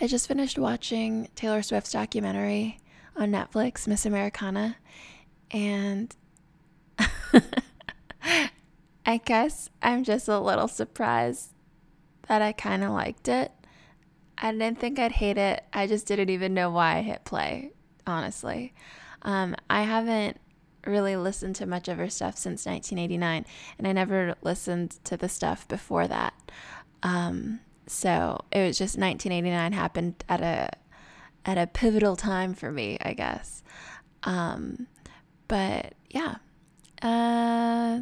I just finished watching Taylor Swift's documentary on Netflix, Miss Americana, and I guess I'm just a little surprised that I kind of liked it. I didn't think I'd hate it. I just didn't even know why I hit play, honestly. Um, I haven't really listened to much of her stuff since 1989, and I never listened to the stuff before that. Um, so it was just 1989 happened at a at a pivotal time for me, I guess. Um, but yeah, uh,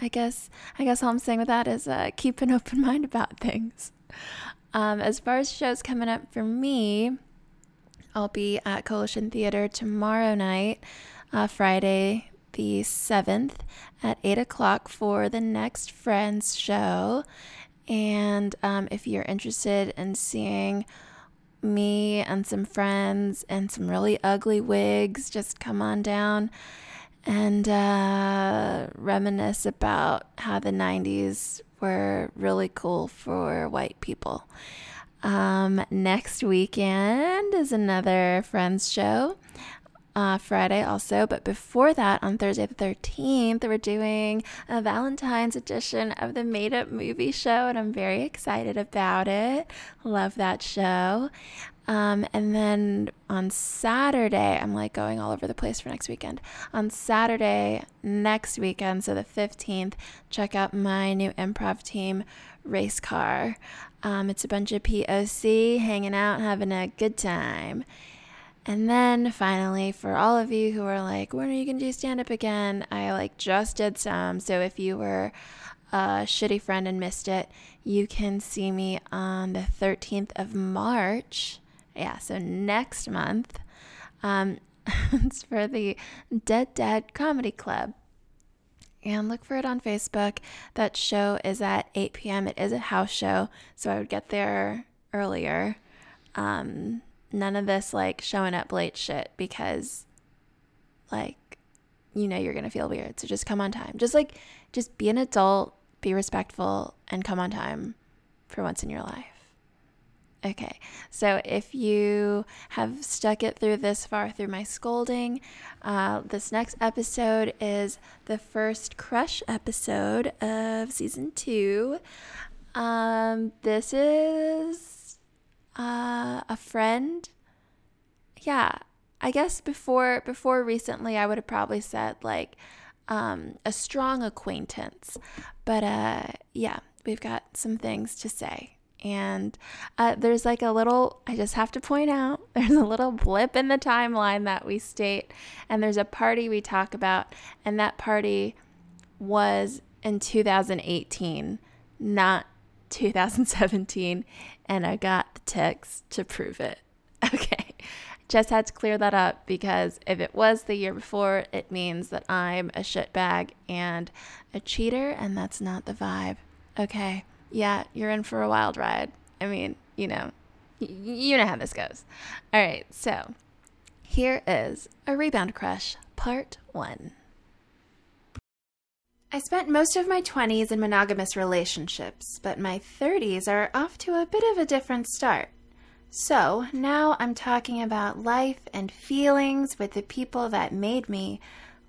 I guess I guess all I'm saying with that is uh, keep an open mind about things. Um, as far as shows coming up for me, I'll be at Coalition Theater tomorrow night, uh, Friday the 7th at 8 o'clock for the next Friends show. And um, if you're interested in seeing me and some friends and some really ugly wigs, just come on down and uh, reminisce about how the 90s were really cool for white people. Um, next weekend is another Friends show uh, Friday also. But before that, on Thursday the 13th, we're doing a Valentine's edition of the Made Up Movie Show, and I'm very excited about it. Love that show. Um, and then on Saturday, I'm like going all over the place for next weekend. On Saturday, next weekend, so the 15th, check out my new improv team, Race Car. Um, it's a bunch of POC hanging out, having a good time. And then finally, for all of you who are like, when are you going to do stand up again? I like just did some. So if you were a shitty friend and missed it, you can see me on the 13th of March. Yeah, so next month. Um, it's for the Dead Dad Comedy Club. And look for it on Facebook. That show is at 8 p.m. It is a house show, so I would get there earlier. Um, none of this like showing up late shit because like you know you're going to feel weird. So just come on time. Just like just be an adult, be respectful and come on time for once in your life. Okay, so if you have stuck it through this far through my scolding, uh, this next episode is the first crush episode of season two. Um, this is uh, a friend. Yeah, I guess before before recently, I would have probably said like um, a strong acquaintance. But uh, yeah, we've got some things to say. And uh, there's like a little, I just have to point out, there's a little blip in the timeline that we state. And there's a party we talk about. And that party was in 2018, not 2017 and I got the text to prove it. Okay. Just had to clear that up because if it was the year before, it means that I'm a shitbag and a cheater, and that's not the vibe. Okay. Yeah, you're in for a wild ride. I mean, you know, you know how this goes. All right. So here is a rebound crush, part one. I spent most of my 20s in monogamous relationships, but my 30s are off to a bit of a different start. So now I'm talking about life and feelings with the people that made me,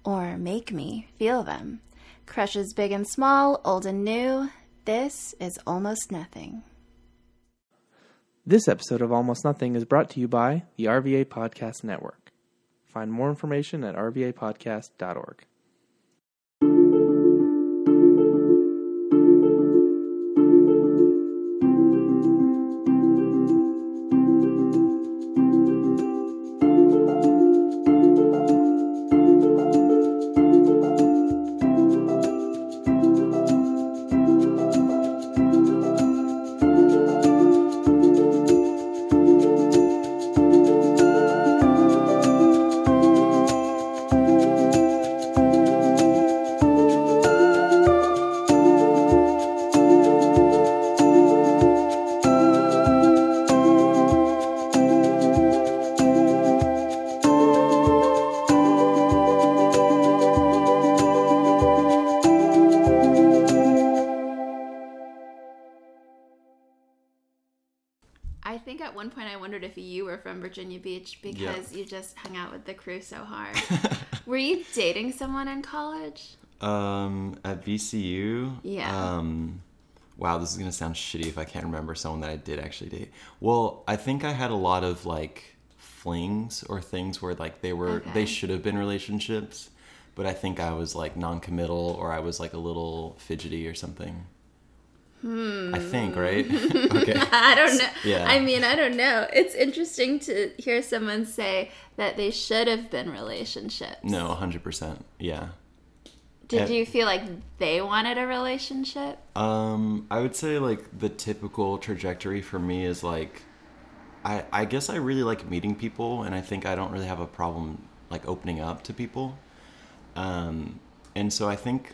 or make me, feel them. Crushes big and small, old and new. This is Almost Nothing. This episode of Almost Nothing is brought to you by the RVA Podcast Network. Find more information at rvapodcast.org. you just hung out with the crew so hard. were you dating someone in college? Um, at VCU. Yeah. Um, wow, this is gonna sound shitty if I can't remember someone that I did actually date. Well, I think I had a lot of like flings or things where like they were Okay. they should have been relationships, but I think I was like non-committal or I was like a little fidgety or something. Hmm. I think right. okay. I don't know. Yeah. I mean, I don't know. It's interesting to hear someone say that they should have been relationships. No, hundred percent. Yeah. Did Uh, you feel like they wanted a relationship? Um, I would say like the typical trajectory for me is like, I I guess I really like meeting people, and I think I don't really have a problem like opening up to people. Um, and so I think,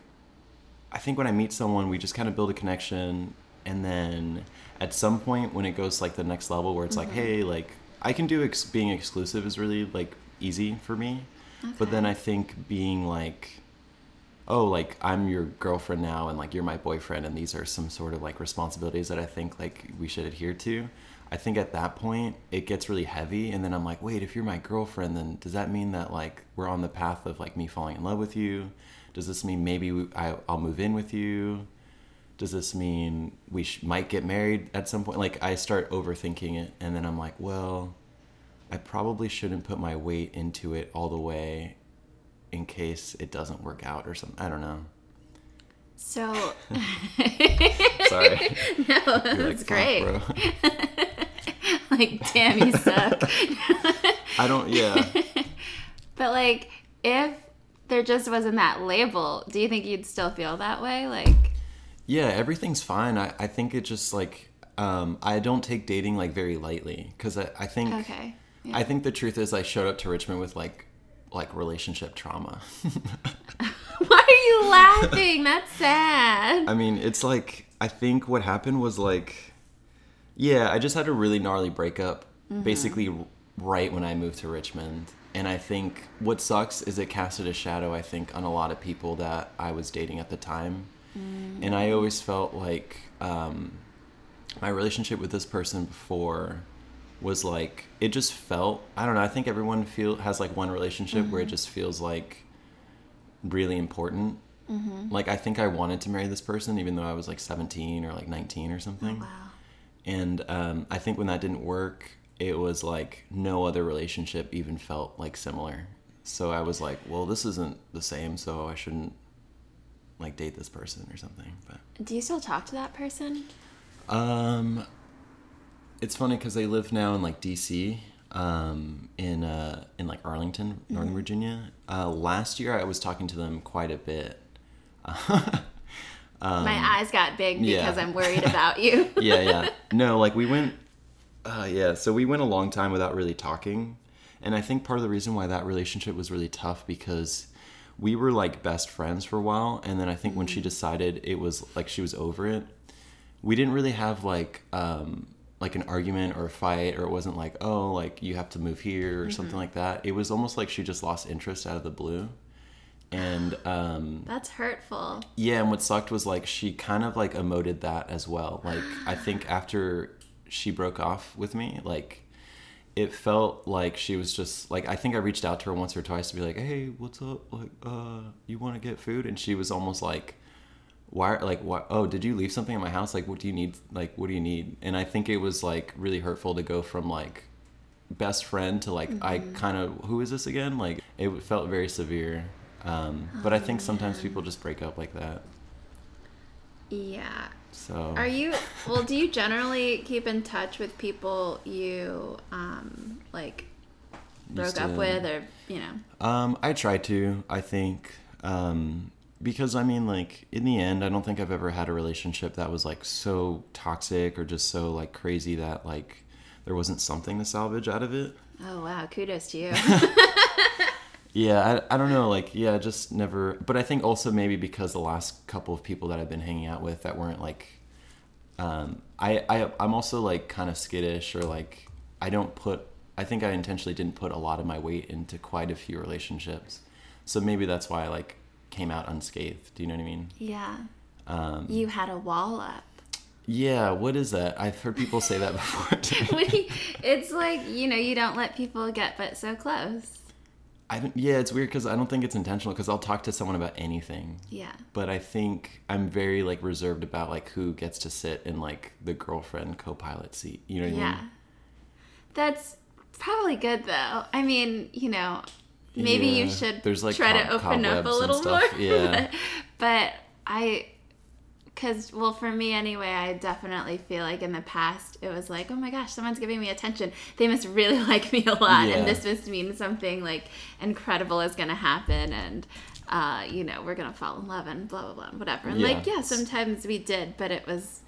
I think when I meet someone, we just kind of build a connection, and then at some point when it goes to, like the next level where it's like, mm-hmm. hey, like I can do ex- being exclusive is really like easy for me, but then I think being like oh like i'm your girlfriend now and like you're my boyfriend and these are some sort of like responsibilities that i think like we should adhere to i think at that point it gets really heavy and then i'm like wait if you're my girlfriend then does that mean that like we're on the path of like me falling in love with you does this mean maybe we, I, i'll move in with you does this mean we sh- might get married at some point like i start overthinking it and then i'm like well i probably shouldn't put my weight into it all the way in case it doesn't work out or something. I don't know. So, Sorry. no, that's like, great. bro." like, damn, you suck. I don't. Yeah. but like, if there just wasn't that label, do you think you'd still feel that way? Like, Yeah. Everything's fine. I, I think it just like um, I don't take dating like very lightly because I, I think okay. Yeah. I think the truth is I showed up to Richmond with like like relationship trauma. Why are you laughing? That's sad. I mean, it's like I think what happened was like, yeah, I just had a really gnarly breakup, basically right when I moved to Richmond. And I think what sucks is it casted a shadow, I think, on a lot of people that I was dating at the time. And I always felt like um, my relationship with this person before was like it just felt I don't know I think everyone feel has like one relationship where it just feels like really important like I think I wanted to marry this person even though I was like 17 or like 19 or something. wow. And um, I think when that didn't work, it was like no other relationship even felt like similar. So I was like, well, this isn't the same, so I shouldn't like date this person or something. But Do you still talk to that person? um, it's funny because they live now in like DC, um, in uh, in like Arlington, Northern Virginia. Uh, last year, I was talking to them quite a bit. My eyes got big Um, yeah. because I'm worried about you. yeah, yeah. No, like we went. Uh, yeah, so we went a long time without really talking, and I think part of the reason why that relationship was really tough because we were like best friends for a while, and then I think when she decided it was like she was over it, we didn't really have like um like an argument or a fight, or it wasn't like oh like you have to move here or something like that. It was almost like she just lost interest out of the blue, and um That's hurtful. yeah, and what sucked was like she kind of like emoted that as well. Like I think after she broke off with me, like it felt like she was just like I think I reached out to her once or twice to be like, "Hey, what's up? Like, uh, you want to get food?" And she was almost like, "Why? Like, what? Oh, did you leave something in my house? Like, what do you need? Like, what do you need?" And I think it was like really hurtful to go from like best friend to like I kind of who is this again? Like it felt very severe. Um, but I think sometimes people just break up like that. Yeah. So Are you well, do you generally keep in touch with people you um like broke Used up with or, you know? Um, I try to. I think um, because I mean, like in the end, I don't think I've ever had a relationship that was like so toxic or just so like crazy that like there wasn't something to salvage out of it. Oh wow, kudos to you. Yeah, I, I don't know. Like, yeah, just never. But I think also maybe because the last couple of people that I've been hanging out with that weren't like, um, I, I I'm also like kind of skittish or like I don't put. I think I intentionally didn't put a lot of my weight into quite a few relationships, so maybe that's why I like came out unscathed. Do you know what I mean? yeah. Um, You had a wall up. Yeah, what is that? I've heard people say that before. too. What do you- it's like you know you don't let people get but so close. I don't, yeah, it's weird because I don't think it's intentional. Because I'll talk to someone about anything, Yeah. but I think I'm very like reserved about like who gets to sit in like the girlfriend co-pilot seat. You know what I Yeah. mean? That's probably good though. I mean, you know, maybe you should There's, like, try to open up a little more. Yeah. but, but I cuz well for me anyway, I definitely feel like in the past it was like, "Oh my gosh, someone's giving me attention. They must really like me a lot Yeah. and this must mean something like incredible is going to happen and uh, you know, we're gonna fall in love and blah blah blah, whatever. And like, Yeah. yeah, sometimes we did, but it was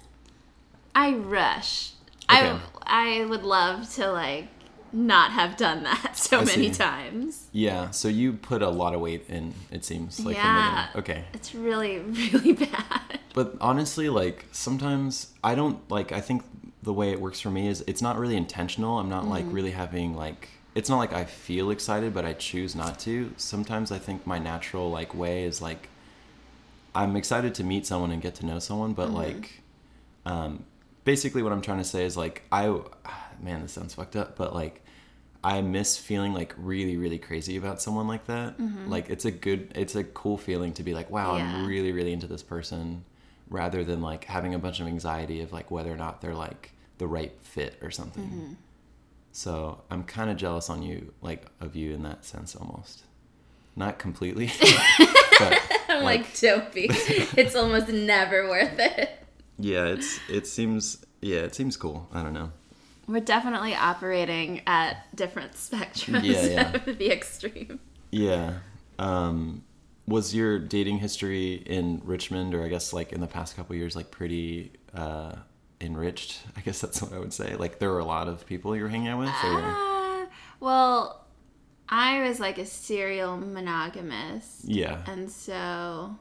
I rush. Okay. I I would love to like not have done that so I many see. times. Yeah. So you put a lot of weight in. It seems like Yeah. from the beginning. Okay. It's really really bad. But honestly, like sometimes I don't like. I think the way it works for me is it's not really intentional. I'm not like really having like. It's not like I feel excited, but I choose not to. Sometimes I think my natural like way is like. I'm excited to meet someone and get to know someone, but like, um, basically what I'm trying to say is like I, man, this sounds fucked up, but like. I miss feeling like really, really crazy about someone like that. Like it's a good, it's a cool feeling to be like, wow, Yeah. I'm really, really into this person, rather than like having a bunch of anxiety of like whether or not they're like the right fit or something. Mm-hmm. So I'm kind of jealous on you, like of you in that sense, almost. Not completely, but I'm like, dopey. it's almost never worth it. yeah, it's it seems yeah, it seems cool. I don't know. We're definitely operating at different spectrums Yeah, yeah. of the extreme. Yeah. Um, was your dating history in Richmond, or I guess like in the past couple years, like pretty uh, enriched? I guess that's what I would say. Like there were a lot of people you were hanging out with. Uh, well, I was like a serial monogamous. Yeah. And so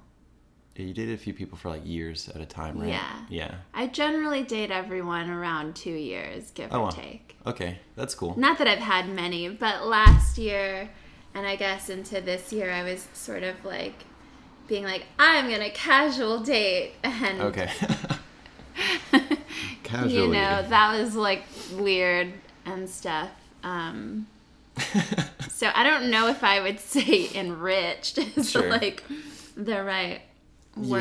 You dated a few people for like years at a time, right? Yeah. Yeah. I generally date everyone around two years, give Oh, or wow. take. Okay, that's cool. Not that I've had many, but last year and I guess into this year, I was sort of like being like, I'm gonna casual date, and Okay. Casually. you know that was like weird and stuff. Um, so I don't know if I would say enriched is Sure. like the right Yeah.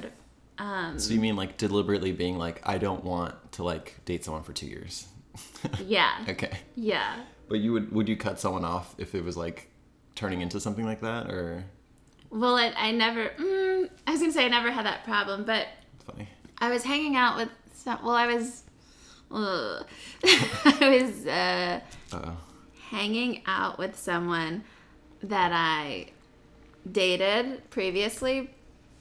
word. Um, so you mean like deliberately being like, I don't want to like date someone for two years? yeah, Okay. yeah. But you would would you cut someone off if it was like turning into something like that, or Well, it, I never. Mm, I was gonna say I never had that problem, but funny? I was hanging out with some. Well, I was. I was uh, Uh, hanging out with someone that I dated previously,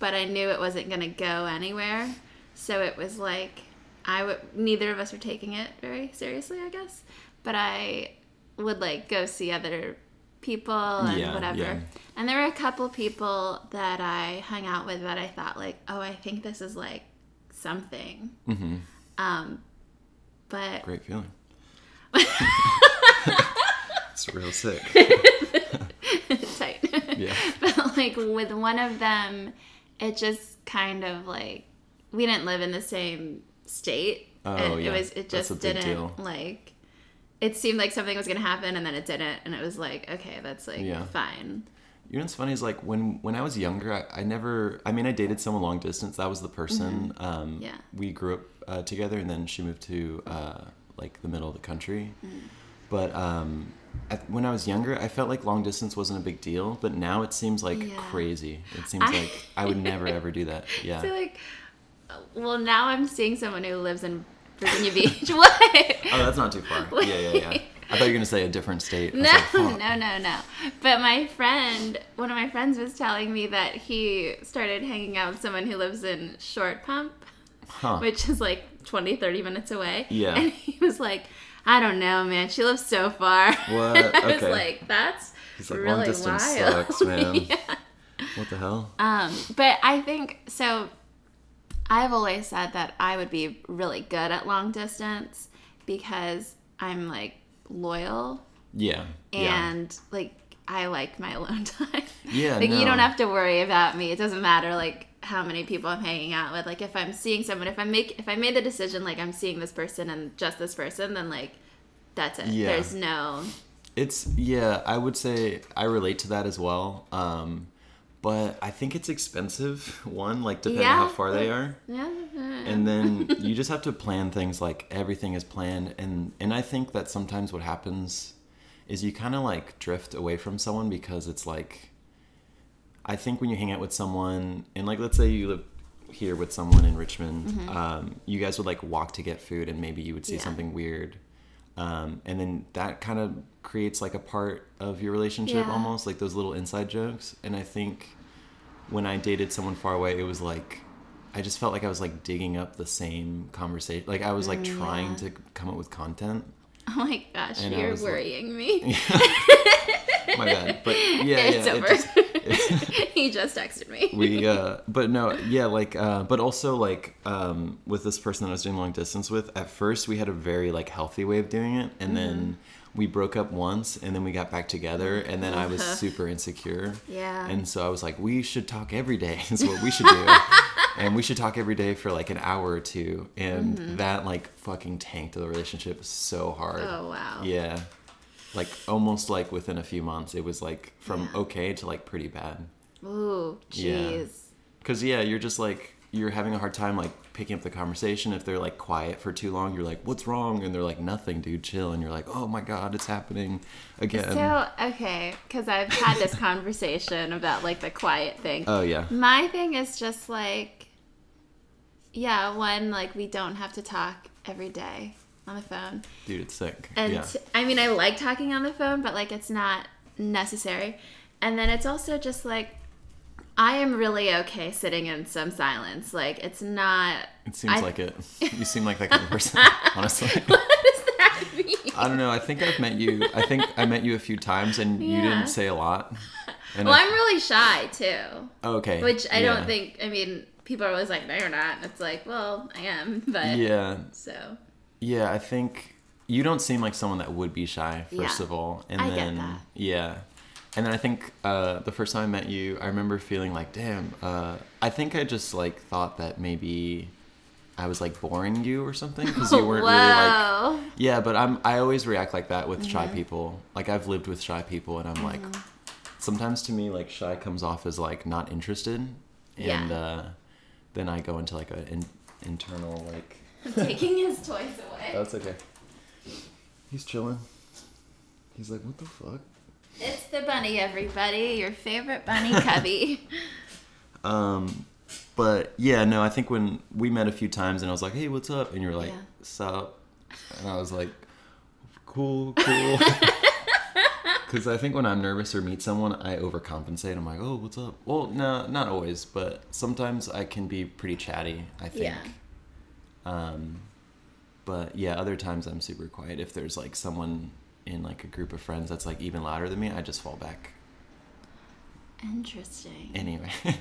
but I knew it wasn't gonna go anywhere. So it was like I would. Neither of us were taking it very seriously, I guess. But I would like go see other people and Yeah, whatever. yeah. And there were a couple people that I hung out with that I thought like, oh, I think this is like something. hmm Um, but Great feeling. it's real sick. tight. Yeah. but like with one of them, it just kind of like we didn't live in the same state. Oh, and yeah. it was it just didn't deal. like it seemed like something was gonna happen and then it didn't and it was like, okay, that's like Yeah. fine. You know what's funny is like when when I was younger, I, I never. I mean, I dated someone long distance. That was the person. Um, Yeah. We grew up uh, together, and then she moved to uh, like the middle of the country. But um, when I was younger, I felt like long distance wasn't a big deal. But now it seems like Yeah. crazy. It seems I- like I would never ever do that. Yeah. So like well now I'm seeing someone who lives in Virginia Beach. what? Oh, that's not too far. Yeah, yeah, yeah. I thought you were gonna say a different state. No, like, fuck. no, no, no. But my friend, one of my friends was telling me that he started hanging out with someone who lives in Short Pump, Huh. which is like 20, 30 minutes away. Yeah. And he was like, I don't know, man. She lives so far. What? I was Okay. like, that's He's like, really long distance wild. sucks, man. Yeah. What the hell? Um, but I think so. I've always said that I would be really good at long distance because I'm like loyal Yeah. yeah. and like I like my alone time. Yeah, like you don't have to worry about me. It doesn't matter like how many people I'm hanging out with. Like if I'm seeing someone, if I make if I made the decision like I'm seeing this person and just this person, then like that's it. Yeah. There's no It's yeah, I would say I relate to that as well. Um, but I think it's expensive. One, like depending on how far they are, yeah. and then you just have to plan things like everything is planned. And and I think that sometimes what happens is you kind of like drift away from someone because it's like I think when you hang out with someone and like let's say you live here with someone in Richmond, um, you guys would like walk to get food and maybe you would see Yeah. something weird. Um, and then that kind of creates like a part of your relationship Yeah. almost like those little inside jokes. And I think when I dated someone far away, it was like I just felt like I was like digging up the same conversation. Like I was like Mm, trying yeah. to come up with content. Oh my gosh, And you're was like- worrying me. My bad, but yeah, it's yeah, it over. just- it- he just texted me. we uh but no yeah like uh but also like um with this person that i was doing long distance with at first we had a very like healthy way of doing it and then Mm-hmm. we broke up once and then we got back together and then i was Uh-huh. super insecure Yeah. and so i was like we should talk every day is what we should do and we should talk every day for like an hour or two and Mm-hmm. that like fucking tanked the relationship so hard Oh, wow. yeah like almost like within a few months it was like from Yeah. okay to like pretty bad Ooh, Yeah. jeez. because yeah, you're just like you're having a hard time like picking up the conversation if they're like quiet for too long. You're like, "What's wrong?" And they're like, "Nothing, dude. Chill." And you're like, "Oh my god, it's happening again." So, okay, because I've had this conversation about like the quiet thing. oh yeah, My thing is just like, yeah, one, like we don't have to talk every day on the phone. dude, it's sick. And yeah, I mean, I like talking on the phone, but like it's not necessary. And then it's also just like, I am really okay sitting in some silence. Like, it's not. it seems I- like it. You seem like that kind of person, honestly. What does that mean? I don't know. I think I've met you. I think I met you a few times, and you didn't say a lot. And Well, I- I'm really shy too. oh, okay, Which I yeah. don't think, I mean, people are always like, no, you're not. And it's like, well, I am. But, Yeah, so. Yeah, I think you don't seem like someone that would be shy, first Yeah. of all. And I then yeah. And then I think uh, the first time I met you, I remember feeling like, damn, uh, I think I just like thought that maybe I was like boring you or something because you weren't really like yeah, but I'm I always react like that with shy Mm-hmm. people. Like I've lived with shy people and I'm like sometimes to me like shy comes off as like not interested and Yeah. uh then I go into like an in, internal like I'm taking his toys away. that's okay. He's chilling. He's like, what the fuck? It's the bunny, everybody. Your favorite bunny cubby. Um, but yeah, no, I think when we met a few times and I was like, hey, what's up? And you were like, Yeah. sup? And I was like, cool, cool. Because I think when I'm nervous or meet someone, I overcompensate. I'm like, oh, what's up? Well, no, not always, but sometimes I can be pretty chatty, I think. Yeah. Um, but yeah, other times I'm super quiet. If there's like someone in like a group of friends that's like even louder than me, I just fall back. Interesting. Anyway.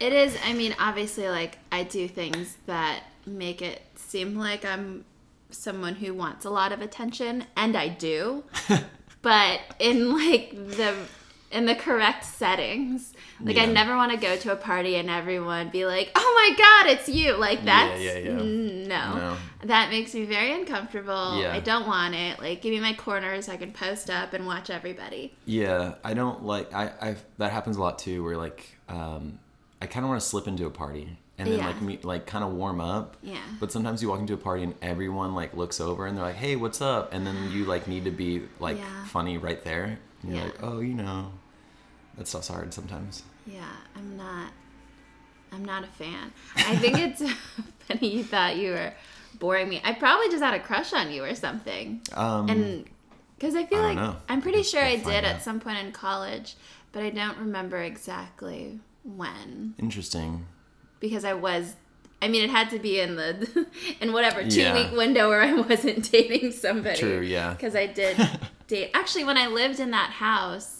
It is, I mean, obviously, like, I do things that make it seem like I'm someone who wants a lot of attention, and I do. but in, like, the. In the correct settings, like I never want to go to a party and everyone be like, "Oh my God, it's you!" Like Yeah, that's yeah, yeah. no. No. That makes me very uncomfortable. Yeah. I don't want it. Like, give me my corners. I can post up and watch everybody. Yeah, I don't like I I that happens a lot too where like um I kind of want to slip into a party and then Yeah. like me like kind of warm up. Yeah. But sometimes you walk into a party and everyone like looks over and they're like, "Hey, what's up?" And then you like need to be like Yeah. funny right there. And you're Yeah. like, "Oh, you know." That stuff's hard sometimes. Yeah, I'm not. I'm not a fan. I think it's funny you thought you were boring me. I probably just had a crush on you or something, Um and because I feel I like know. I'm pretty sure I did at out. some point in college, but I don't remember exactly when interesting. because I was. I mean, it had to be in the in whatever two Yeah. week window where I wasn't dating somebody. True, yeah. Because I did date. Actually, when I lived in that house,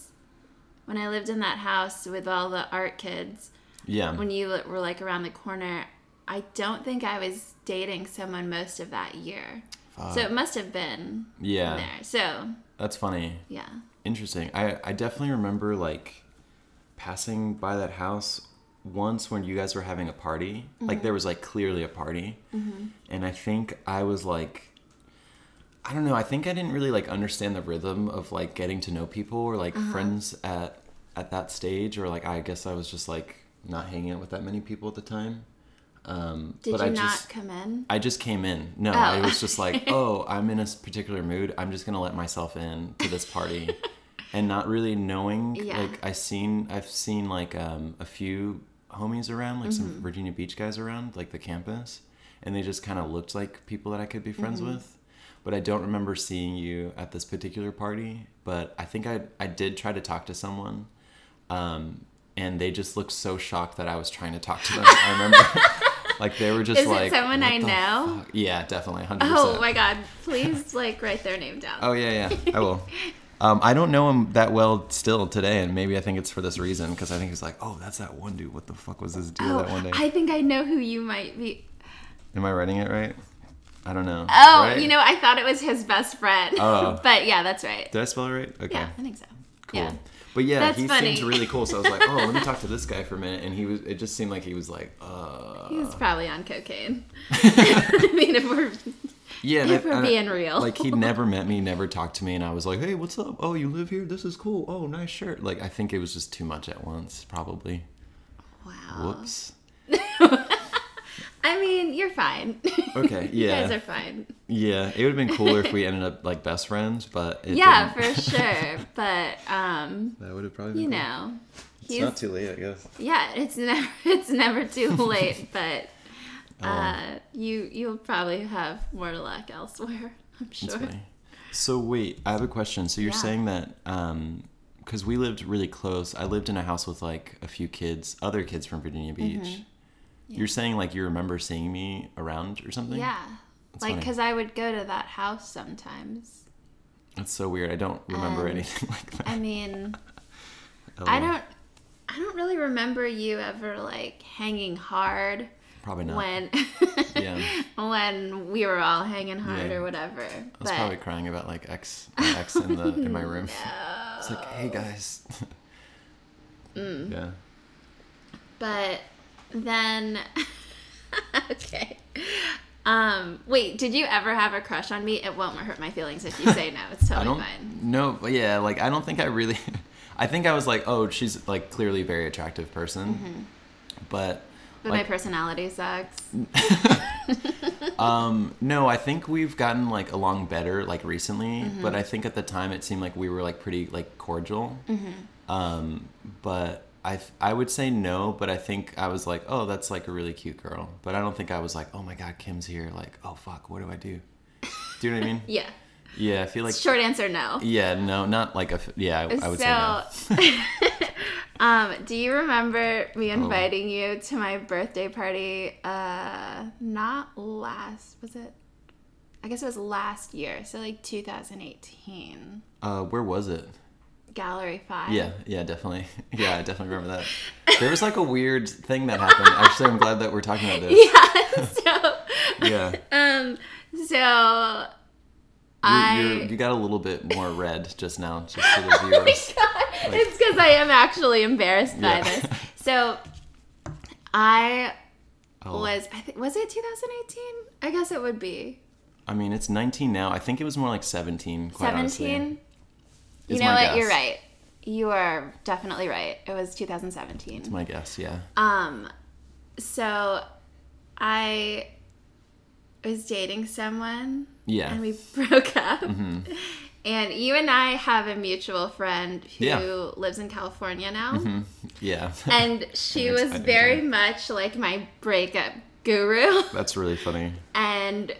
when I lived in that house with all the art kids, Yeah. when you were like around the corner, I don't think I was dating someone most of that year. Fuck. So it must have been Yeah. there. So That's funny. yeah. Interesting. I I definitely remember like passing by that house once when you guys were having a party, like mm-hmm. there was like clearly a party, mm-hmm. and I think I was like, I don't know. I think I didn't really like understand the rhythm of like getting to know people or like friends at at that stage, or like I guess I was just like not hanging out with that many people at the time. Um, Did but you I not just, come in? I just came in. No, I Oh. was just like, oh, I'm in a particular mood. I'm just gonna let myself in to this party, and not really knowing. Yeah. Like I seen, I've seen like um, a few homies around, like Mm-hmm. some Virginia Beach guys around, like the campus, and they just kind of looked like people that I could be friends Mm-hmm. with. But I don't remember seeing you at this particular party. But I think I I did try to talk to someone. Um, and they just looked so shocked that I was trying to talk to them. I remember, like they were just Is it like, someone "What I know?" fuck?" Yeah, definitely, hundred Oh percent. Oh my god! Please, like, write their name down. Oh yeah, yeah, I will. Um, I don't know him that well still today, and maybe I think it's for this reason because I think he's like, oh, that's that one dude. What the fuck was this deal Oh, that one day? I think I know who you might be. Am I writing it right? I don't know. Oh, Right? you know, I thought it was his best friend. Oh. but yeah, that's right. Did I spell it right? Okay. Yeah, I think so. Cool. Yeah. But yeah, That's he funny. seemed really cool. So I was like, oh, let me talk to this guy for a minute. And he was, it just seemed like he was like, uh. He was probably on cocaine. I mean, if we're Yeah, if that- we're and I- being real. Like he'd never met me, never talked to me, and I was like, "Hey, what's up? Oh, you live here? This is cool. Oh, nice shirt." Like I think it was just too much at once, probably. wow. Whoops. I mean, you're fine. Okay, Yeah. you guys are fine. Yeah, it would have been cooler if we ended up like best friends, but it Yeah, didn't. for sure. But um, that would have probably been you cool. know, It's he's not too late, I guess. yeah. It's never it's never too late. But Oh. uh, you you'll probably have more luck elsewhere. I'm That's sure. funny. So wait, I have a question. So you're Yeah. saying that um because we lived really close. I lived in a house with like a few kids, other kids from Virginia Beach. Mm-hmm. You're saying like you remember seeing me around or something? Yeah. That's like, because I would go to that house sometimes. That's so weird. I don't remember Um, anything like that. I mean, Oh, I don't, I don't really remember you ever like hanging hard Probably not. when, Yeah. when we were all hanging hard Yeah. or whatever. I was but probably crying about like X, my ex in the in my room. no. It's like, hey guys. Mm. Yeah. but then, okay. Um, wait, did you ever have a crush on me? It won't hurt my feelings if you say no. It's I totally don't. fine. No, but yeah, like I don't think I really. I think I was like, oh, she's like clearly a very attractive person, but But like, my personality sucks. um, no, I think we've gotten like along better like recently. Mm-hmm. But I think at the time it seemed like we were like pretty like cordial. Mm-hmm. Um, but I I would say no, but I think I was like, oh, that's like a really cute girl. But I don't think I was like, oh my god, Kim's here. Like, oh fuck, what do I do? Do you know what I mean? Yeah. Yeah, I feel like. Short answer, no. Yeah, no, not like a Yeah, I, I would say no. so, um, do you remember Oh. me inviting you to my birthday party? Uh, not last, was it? I guess it was last year, so like 2018. Uh, where was it? Gallery Five. Yeah, yeah, definitely. Yeah, I definitely remember that. There was like a weird thing that happened. Actually, I'm glad that we're talking about this. Yeah. so, Yeah. um, so You, I. you got a little bit more red just now, just for the Oh my viewers. God. it's because I am actually embarrassed by Yeah. this. So, I Oh, was I think was it 2018? I guess it would be I mean, it's 19 now. I think it was more like 17. Quite 17. You know what? You're right. You are definitely right. It was 2017. It's My guess, yeah. Um, so I was dating someone Yeah. Mm-hmm. and we broke up. And you and I have a mutual friend who Yeah. Mm-hmm. lives in California now. Yeah. And she was very much like my breakup guru. That's really funny. and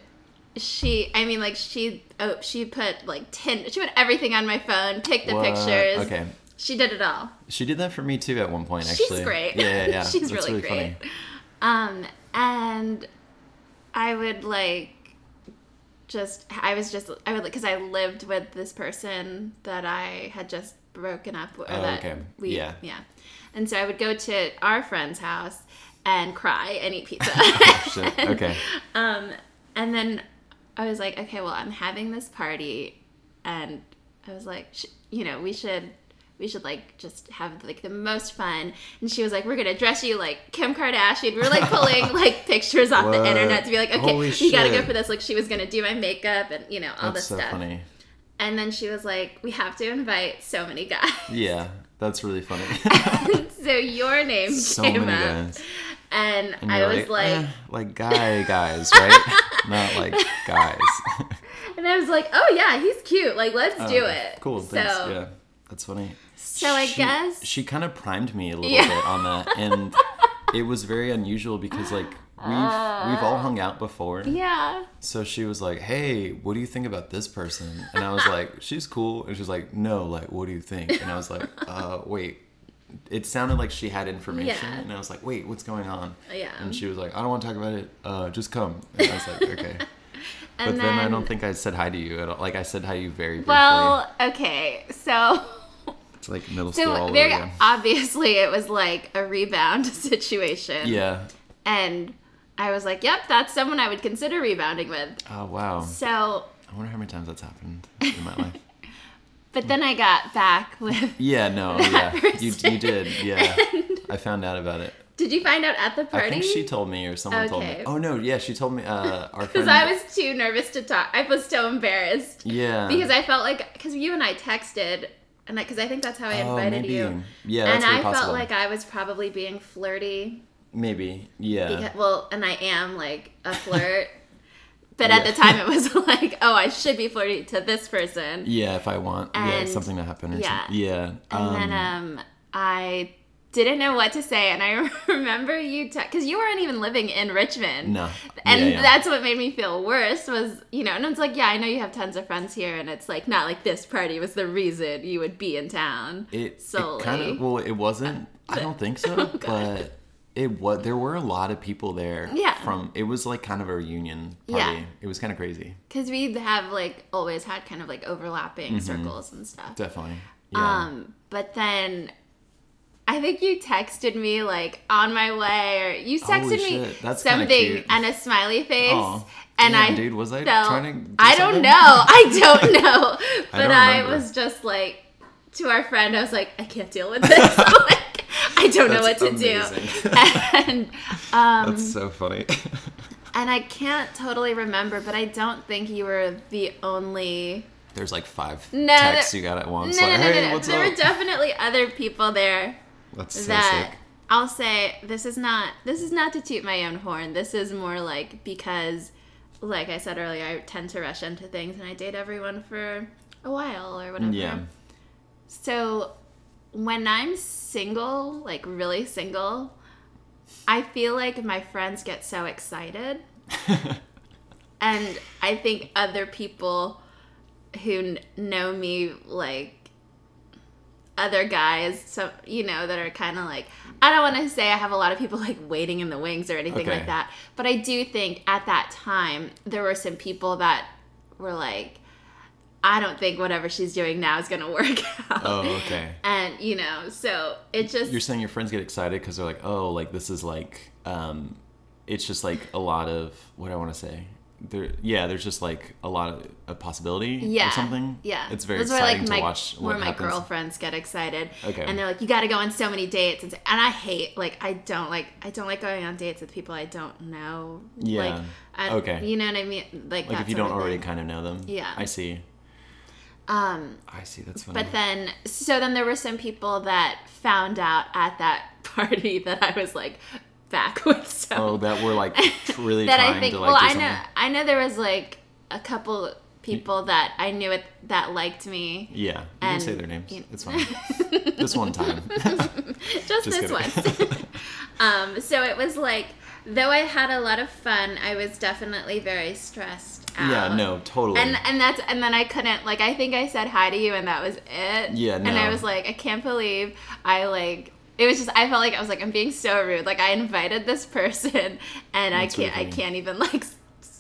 she i mean like she oh she put like 10 she put everything on my phone picked the pictures Okay. she did it all She did that for me too at one point, actually She's great. Yeah, yeah, yeah. She's That's really great. um and i would like just i was just i would like because i lived with this person that i had just broken up with or Oh, that okay. we Yeah. yeah and so i would go to our friend's house and cry and eat pizza Shit. Okay. um, and then I was like, okay, well, I'm having this party, and I was like, sh- you know, we should we should like just have like the most fun. And she was like, we're gonna dress you like Kim Kardashian. We are like pulling like pictures off the internet to be like, okay, Holy you gotta go for this. Like she was gonna do my makeup and you know all the stuff. That's this so stuff. funny. And then she was like, we have to invite so many guys. Yeah, that's really funny. so your name so came many up, guys. and, And I was like, eh, like guy guys, right? Not like guys. and I was like, oh yeah, he's cute. Like let's do Oh, it. Cool. So Thanks. Yeah, that's funny. So I guess- she kind of primed me a little Yeah. bit on that, and it was very unusual because like we've we've all hung out before. yeah. So she was like, "Hey, what do you think about this person?" And I was like, "She's cool." And she's like, "No, like, what do you think?" And I was like, "Uh, wait." It sounded like she had information, Yeah. and I was like, "Wait, what's going on?" Yeah. And she was like, "I don't want to talk about it. Uh, just come." And I was like, "Okay." And but then, I don't think I said hi to you at all. Like I said hi to you very briefly. Well, okay, so it's like middle school all so very over again. obviously it was like a rebound situation. Yeah. And I was like, yep, that's someone I would consider rebounding with. Oh wow. So, I wonder how many times that's happened in my life. But then I got back with. Yeah, no, yeah, you person. you did, yeah. I found out about it. Did you find out at the party? I think she told me, or someone told me. Oh no, yeah, she told me. Uh, our Because. I was too nervous to talk. I was so embarrassed. Yeah. Because I felt like, because you and I texted, and because I think that's how I Oh, invited maybe. you. Yeah, and I felt like I was probably being flirty. Maybe. Yeah. Because, well, and I am like a flirt. But Yeah. at the time, it was like, oh, I should be flirty to this person. yeah, if I want, yeah, something to happen yeah. something. Yeah. And then um, I didn't know what to say, and I remember you because you weren't even living in Richmond. No. And Yeah, yeah. that's what made me feel worse was, you know, and it's like, yeah, I know you have tons of friends here, and it's like not like this party was the reason you would be in town. it, solely. it kind of well, it wasn't. I don't think so, Oh, but it was. There were a lot of people there. Yeah. From it was like kind of a reunion party. Yeah. It was kind of crazy. Because we have like always had kind of like overlapping Mm-hmm. circles and stuff. Definitely. Yeah. Um, but then I think you texted me like on my way, or you texted me something and a smiley face. Aw. and Damn, I, dude, was I felt- trying to do I don't something? know. I don't know. But don't I, was just like to our friend. I was like, I can't deal with this. I don't know what to amazing. do. and um, That's so funny. and I can't totally remember, but I don't think you were the only. There's like five No, texts there- you got at once. No, like, no, no, hey, no, no. There up? were definitely other people there That's so that sick. I'll say this is not this is not to toot my own horn. This is more like because like I said earlier, I tend to rush into things and I date everyone for a while or whatever. Yeah. So when I'm single, like really single, I feel like my friends get so excited. and I think other people who know me like other guys so you know that are kind of like i don't want to say i have a lot of people like waiting in the wings or anything Okay. like that but i do think at that time there were some people that were like i don't think whatever she's doing now is going to work out Oh, okay. and you know so it just You're saying your friends get excited because they're like, oh, like this is like, um, it's just like a lot of what do I want to say. There, yeah, there's just like a lot of a possibility yeah or something. yeah it's very Those were, where, like, to my, watch where what my happens. girlfriends get excited Okay. and they're like you got to go on so many dates and, and i hate like i don't like i don't like going on dates with people i don't know Yeah. like I, Okay. you know what i mean like, Like if you don't already kind of know them. Yeah. I see. Um I see. That's funny. but then so then there were some people that found out at that party that i was like back with so oh, that were like really that I think. to like well, I know. I know there was like a couple people that I knew it that liked me. Yeah, you And- can say their names. you- It's fine. this one time. Just, Just this once. um, so it was like, though I had a lot of fun, I was definitely very stressed. Yeah, no, totally. And and that's and then I couldn't like I think I said hi to you and that was it. Yeah, And I was like I can't believe I like it was just I felt like I was like I'm being so rude. Like I invited this person and I That's really can't I can't even like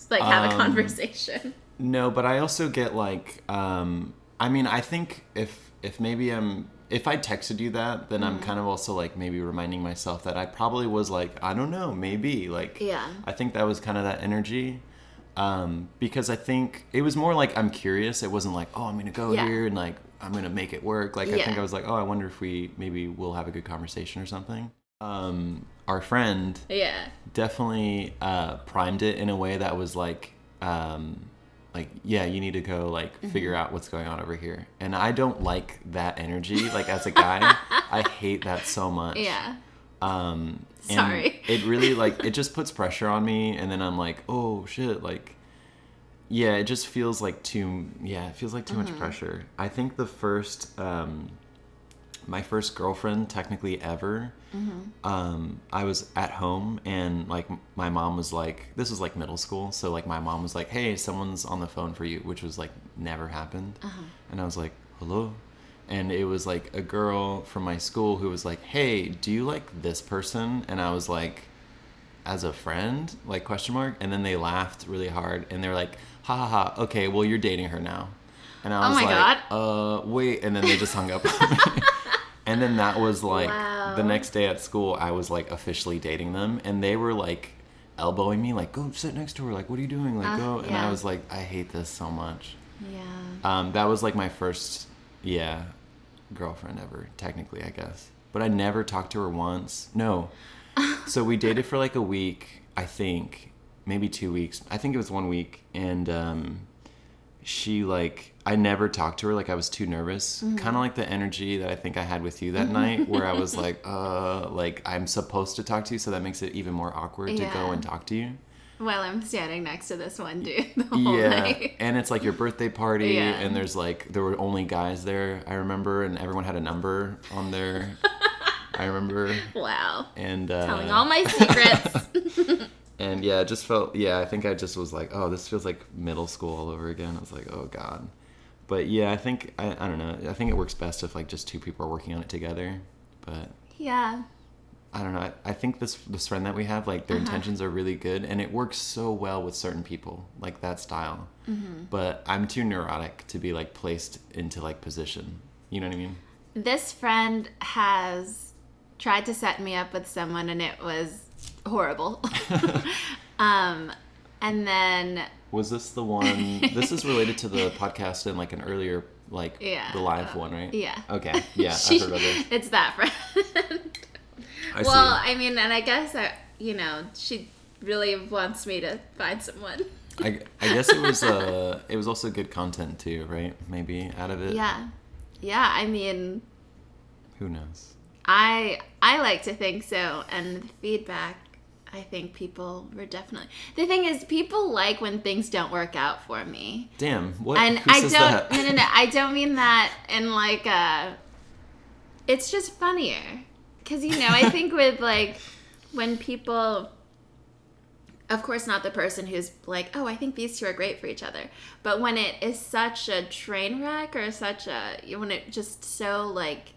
like have a Um, conversation. No, but I also get like, um, I mean, I think if if maybe I'm if I texted you that, then Mm-hmm. I'm kind of also like maybe reminding myself that I probably was like, I don't know, maybe like, Yeah. I think that was kind of that energy, um, because I think it was more like I'm curious. It wasn't like, oh, I'm gonna go Yeah. here and like I'm gonna make it work. Like I think I was like, oh, I wonder if we maybe we'll have a good conversation or something. Um, our friend Yeah. definitely uh, primed it in a way that was like, um, like yeah, you need to go like Mm-hmm. figure out what's going on over here. And I don't like that energy. Like as a guy, I hate that so much. Yeah. Um, and Sorry. it really like it just puts pressure on me, and then I'm like, oh shit, like, yeah, it just feels like too. Yeah, it feels like too Mm-hmm. much pressure. I think the first, um, my first girlfriend, technically ever, Mm-hmm. um, I was at home and like my mom was like, this was like middle school, so like my mom was like, hey, someone's on the phone for you, which was like never happened, Uh-huh. and I was like, hello. And it was like a girl from my school who was like, "Hey, do you like this person?" And I was like, "As a friend?" Like question mark. And then they laughed really hard, and they were like, "Ha ha ha! Okay, well you're dating her now." And I Oh was my like, "Uh, wait." And then they just hung up. and then that was like Wow. the next day at school. I was like officially dating them, and they were like elbowing me, like, "Go sit next to her." Like, what are you doing? Like, Uh, go. And yeah. I was like, I hate this so much. Yeah. Um, that was like my first, yeah, girlfriend ever, technically, I guess. But I never talked to her once. No. so we dated for like a week, I think, maybe two weeks. I think it was one week, and um, she like I never talked to her. Like I was too nervous, Mm-hmm. kind of like the energy that I think I had with you that night, where I was like, uh, like I'm supposed to talk to you, so that makes it even more awkward to go and talk to you. While I'm standing next to this one dude the whole yeah night. and it's like your birthday party Yeah. and there's like there were only guys there i remember and everyone had a number on there i remember Wow. and uh Telling all my secrets. and yeah it just felt yeah i think i just was like oh this feels like middle school all over again i was like oh god but yeah i think i, I don't know i think it works best if like just two people are working on it together but yeah. I don't know. I, I think this this friend that we have, like their intentions are really good, and it works so well with certain people, like that style. But I'm too neurotic to be like placed into like position. You know what I mean? This friend has tried to set me up with someone and it was horrible. um and then Was this the one? this is related to the podcast in like an earlier, like Yeah. the live one, right? yeah. Okay. Yeah, She- I've heard about this. it's that friend. I well, see. I mean, and I guess I, you know, she really wants me to find someone. I, I guess it was uh it was also good content too, right? Maybe out of it. Yeah. Yeah, I mean, Who knows? I I like to think so and the feedback I think people were definitely. The thing is people like when things don't work out for me. Damn. What? and who I don't that? no no no I don't mean that in like a it's just funnier cuz you know I think with like when people of course not the person who's like oh I think these two are great for each other but when it is such a train wreck or such a when it just so like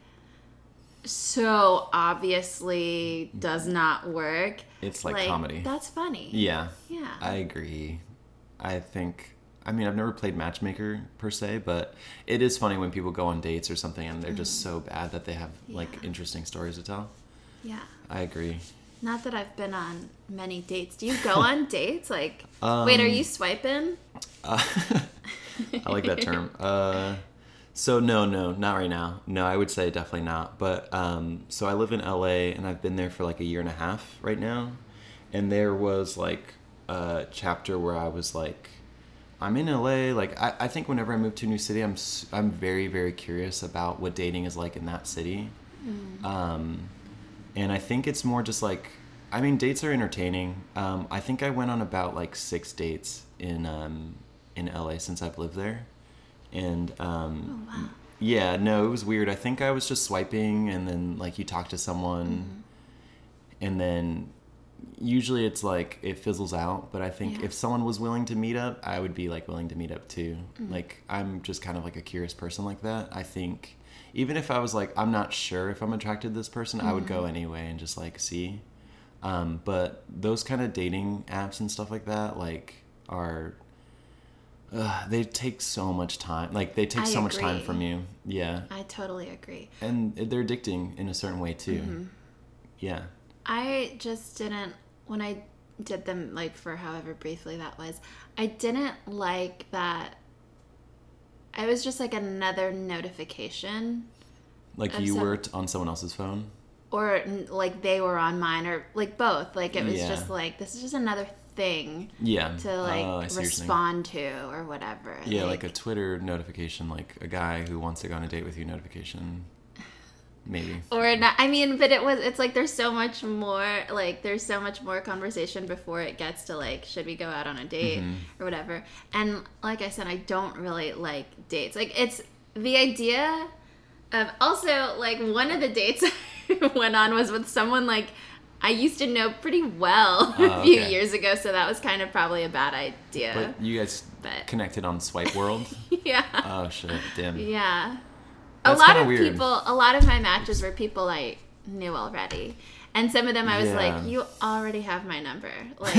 so obviously does mm-hmm. not work It's like comedy. that's funny Yeah. yeah I agree. I think. I mean, I've never played matchmaker per se, but it is funny when people go on dates or something and they're just so bad that they have like Mm-hmm. Interesting stories to tell. yeah I agree. Not that I've been on many dates. Do you go on dates? Like, wait, are Um, you swiping? Uh, I like that term. Uh, so no, no, not right now. No, I would say definitely not. But um, so I live in LA and I've been there for like a year and a half right now, and there was like a chapter where I was like, I'm in LA. Like I, I think whenever I move to a new city, I'm I'm very very curious about what dating is like in that city. Um, and I think it's more just like I mean dates are entertaining. Um, I think I went on about like six dates in um, in LA since I've lived there, and um, Oh, wow. yeah, no, it was weird. I think I was just swiping, and then like you talk to someone, Mm-hmm. and then usually it's like it fizzles out. But I think Yeah. if someone was willing to meet up, I would be like willing to meet up too. Mm. Like I'm just kind of like a curious person like that. I think even if I was like I'm not sure if I'm attracted to this person, I would Mm-hmm. go anyway and just like see. Um, but those kind of dating apps and stuff like that, like, are uh, they take so much time. Like they take I so much time from you. Yeah, I totally agree. and they're addicting in a certain way too. Mm-hmm. Yeah. I just didn't, when I did them, like, for however briefly that was, I didn't like that I was just like another notification, Like you some- were on someone else's phone. or like they were on mine, or like both. Like it was Yeah. just like this is just another thing Yeah. to oh, like Oh, I see what you're saying. respond to or whatever. Yeah, like a Twitter notification, like a guy who wants to go on a date with you notification. Maybe. or not. I mean, but it was. It's like there's so much more. Like there's so much more conversation before it gets to like should we go out on a date Mm-hmm. or whatever. And like I said, I don't really like dates. Like it's the idea of also like one of the dates I went on was with someone like. I used to know pretty well Oh, a few okay. years ago, so that was kind of probably a bad idea. But you guys But- connected on Swipe World. yeah. oh shit, damn. Yeah. That's a lot kinda weird. people, a lot of my matches were people I knew already. And some of them I was Yeah. like, you already have my number. Like,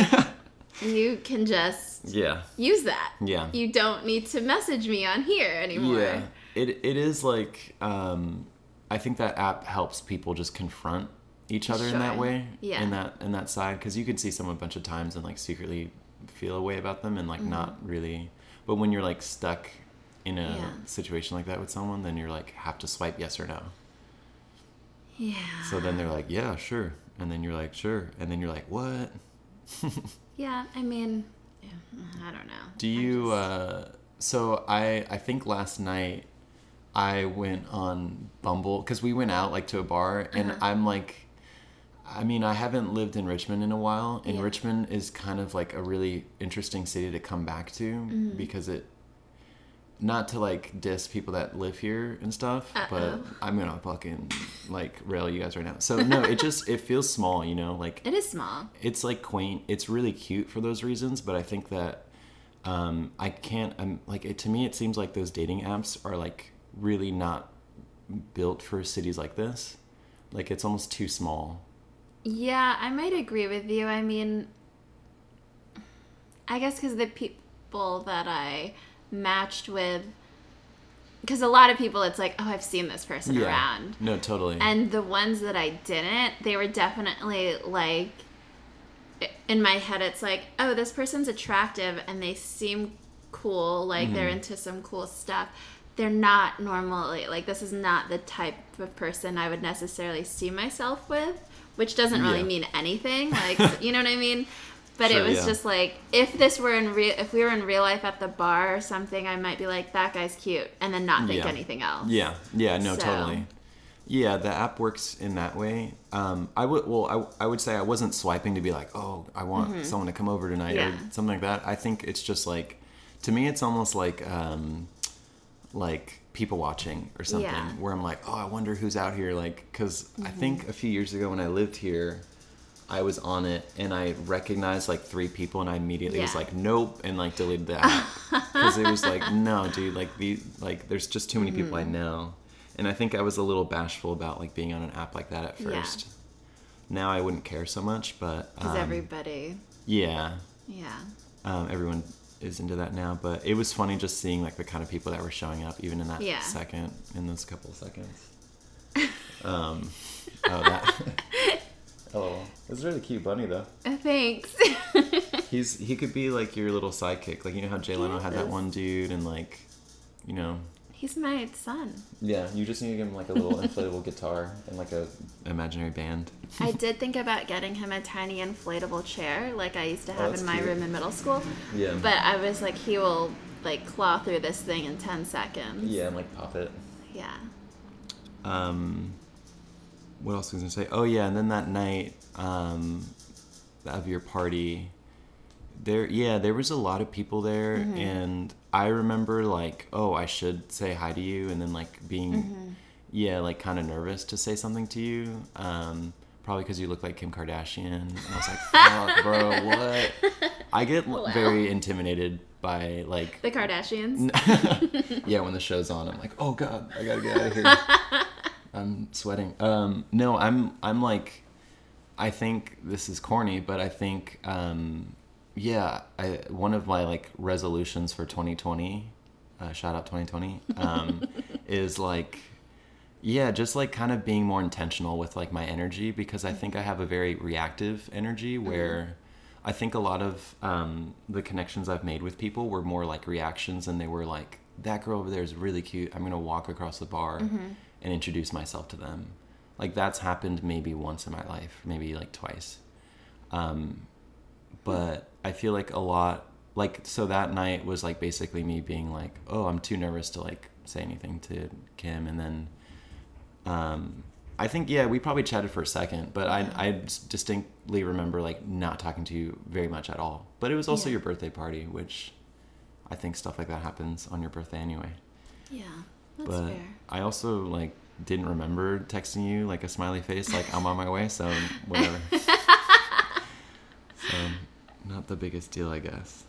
you can just Yeah. use that. Yeah. You don't need to message me on here anymore. Yeah. It it is like um I think that app helps people just confront each other in that way. Yeah. In that in that side because you can see someone a bunch of times and like secretly feel a way about them and like Mm-hmm. not really. But when you're like stuck in a Yeah. situation like that with someone, then you're like have to swipe yes or no. Yeah. So then they're like, yeah, sure, and then you're like, sure, and then you're like, what? Yeah, I mean, yeah, I don't know. Do you? just- Uh, so I I think last night I went on Bumble because we went out like to a bar and Uh-huh. I'm like. I mean, I haven't lived in Richmond in a while, and Yeah. Richmond is kind of like a really interesting city to come back to Mm-hmm. because it. Not to like diss people that live here and stuff, but Uh-oh. I'm gonna fucking like rail you guys right now. So no, it just it feels small, you know, like it is small. it's like quaint. It's really cute for those reasons, but I think that um, I can't. I'm like it, to me. It seems like those dating apps are like really not built for cities like this. Like it's almost too small. Yeah, I might agree with you. I mean, I guess because the people that I matched with, because a lot of people, it's like, oh, I've seen this person around. No, totally. And the ones that I didn't, they were definitely like, in my head, it's like, oh, this person's attractive and they seem cool, like they're Mm-hmm. into some cool stuff. They're not normally, like, this is not the type of person I would necessarily see myself with, which doesn't really Yeah. mean anything. Like, you know what I mean? But Sure, it was yeah. just like if this were in real, if we were in real life at the bar or something, I might be like, that guy's cute, and then not think Yeah. anything else. yeah, yeah, no, So- totally. Yeah, the app works in that way. Um, I would well, I, I would say I wasn't swiping to be like, oh, I want someone to come over tonight Mm-hmm. Yeah. or something like that. I think it's just like, to me, it's almost like, um, like people watching or something, where I'm like, oh, I wonder who's out here. Like, because I Mm-hmm. think a few years ago when I lived here, I was on it and I recognized like three people and I immediately was like, nope, and like deleted the app because it was like, no, dude, like the like there's just too many people I Mm-hmm. know, and I think I was a little bashful about like being on an app like that at Yeah. first. Now I wouldn't care so much, but Because um, everybody, yeah, yeah. um, everyone is into that now. But it was funny just seeing like the kind of people that were showing up even in that Yeah. second, in those couple of seconds. Um, oh, that. Oh, it's a really cute bunny though. Uh, Thanks. He's he could be like your little sidekick, like you know how Jay Leno had that one dude, and like, you know, He's my son. yeah, you just need to give him like a little inflatable guitar and like a imaginary band. I did think about getting him a tiny inflatable chair like I used to Oh, have that's in my cute. room in middle school. Yeah. But I was like, he will like claw through this thing in 10 seconds. yeah, and like pop it. Yeah. um what else was I gonna say? Oh yeah, and then that night um of your party there yeah, there was a lot of people there and I remember like, oh, I should say hi to you and then like being yeah, like kind of nervous to say something to you. Um probably because you look like Kim Kardashian. And I was like, fuck, bro, what? I get Wow. very intimidated by like The Kardashians. yeah, when the show's on, I'm like, oh god, I gotta get out of here. I'm sweating. Um, no, I'm I'm like, I think this is corny, but I think, um, yeah, I, one of my like resolutions for 2020, uh, shout out 2020, um, is like, yeah, just like kind of being more intentional with like my energy because I think I have a very reactive energy where. I think a lot of um, the connections I've made with people were more like reactions, and they were like that girl over there is really cute. I'm gonna walk across the bar and introduce myself to them. Like that's happened maybe once in my life, maybe like twice. Um, but I feel like a lot like so that night was like basically me being like, oh, I'm too nervous to like say anything to Kim, and then um, I think yeah, we probably chatted for a second, but I I distinctly remember like not talking to you very much at all. But it was also Yeah. your birthday party, which I think stuff like that happens on your birthday anyway. Yeah, that's but fair. I also like didn't remember texting you like a smiley face, like I'm on my way, so whatever. so not the biggest deal, I guess.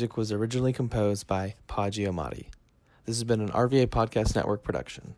Music was originally composed by Pa Giamatti. This has been an RVA Podcast Network production.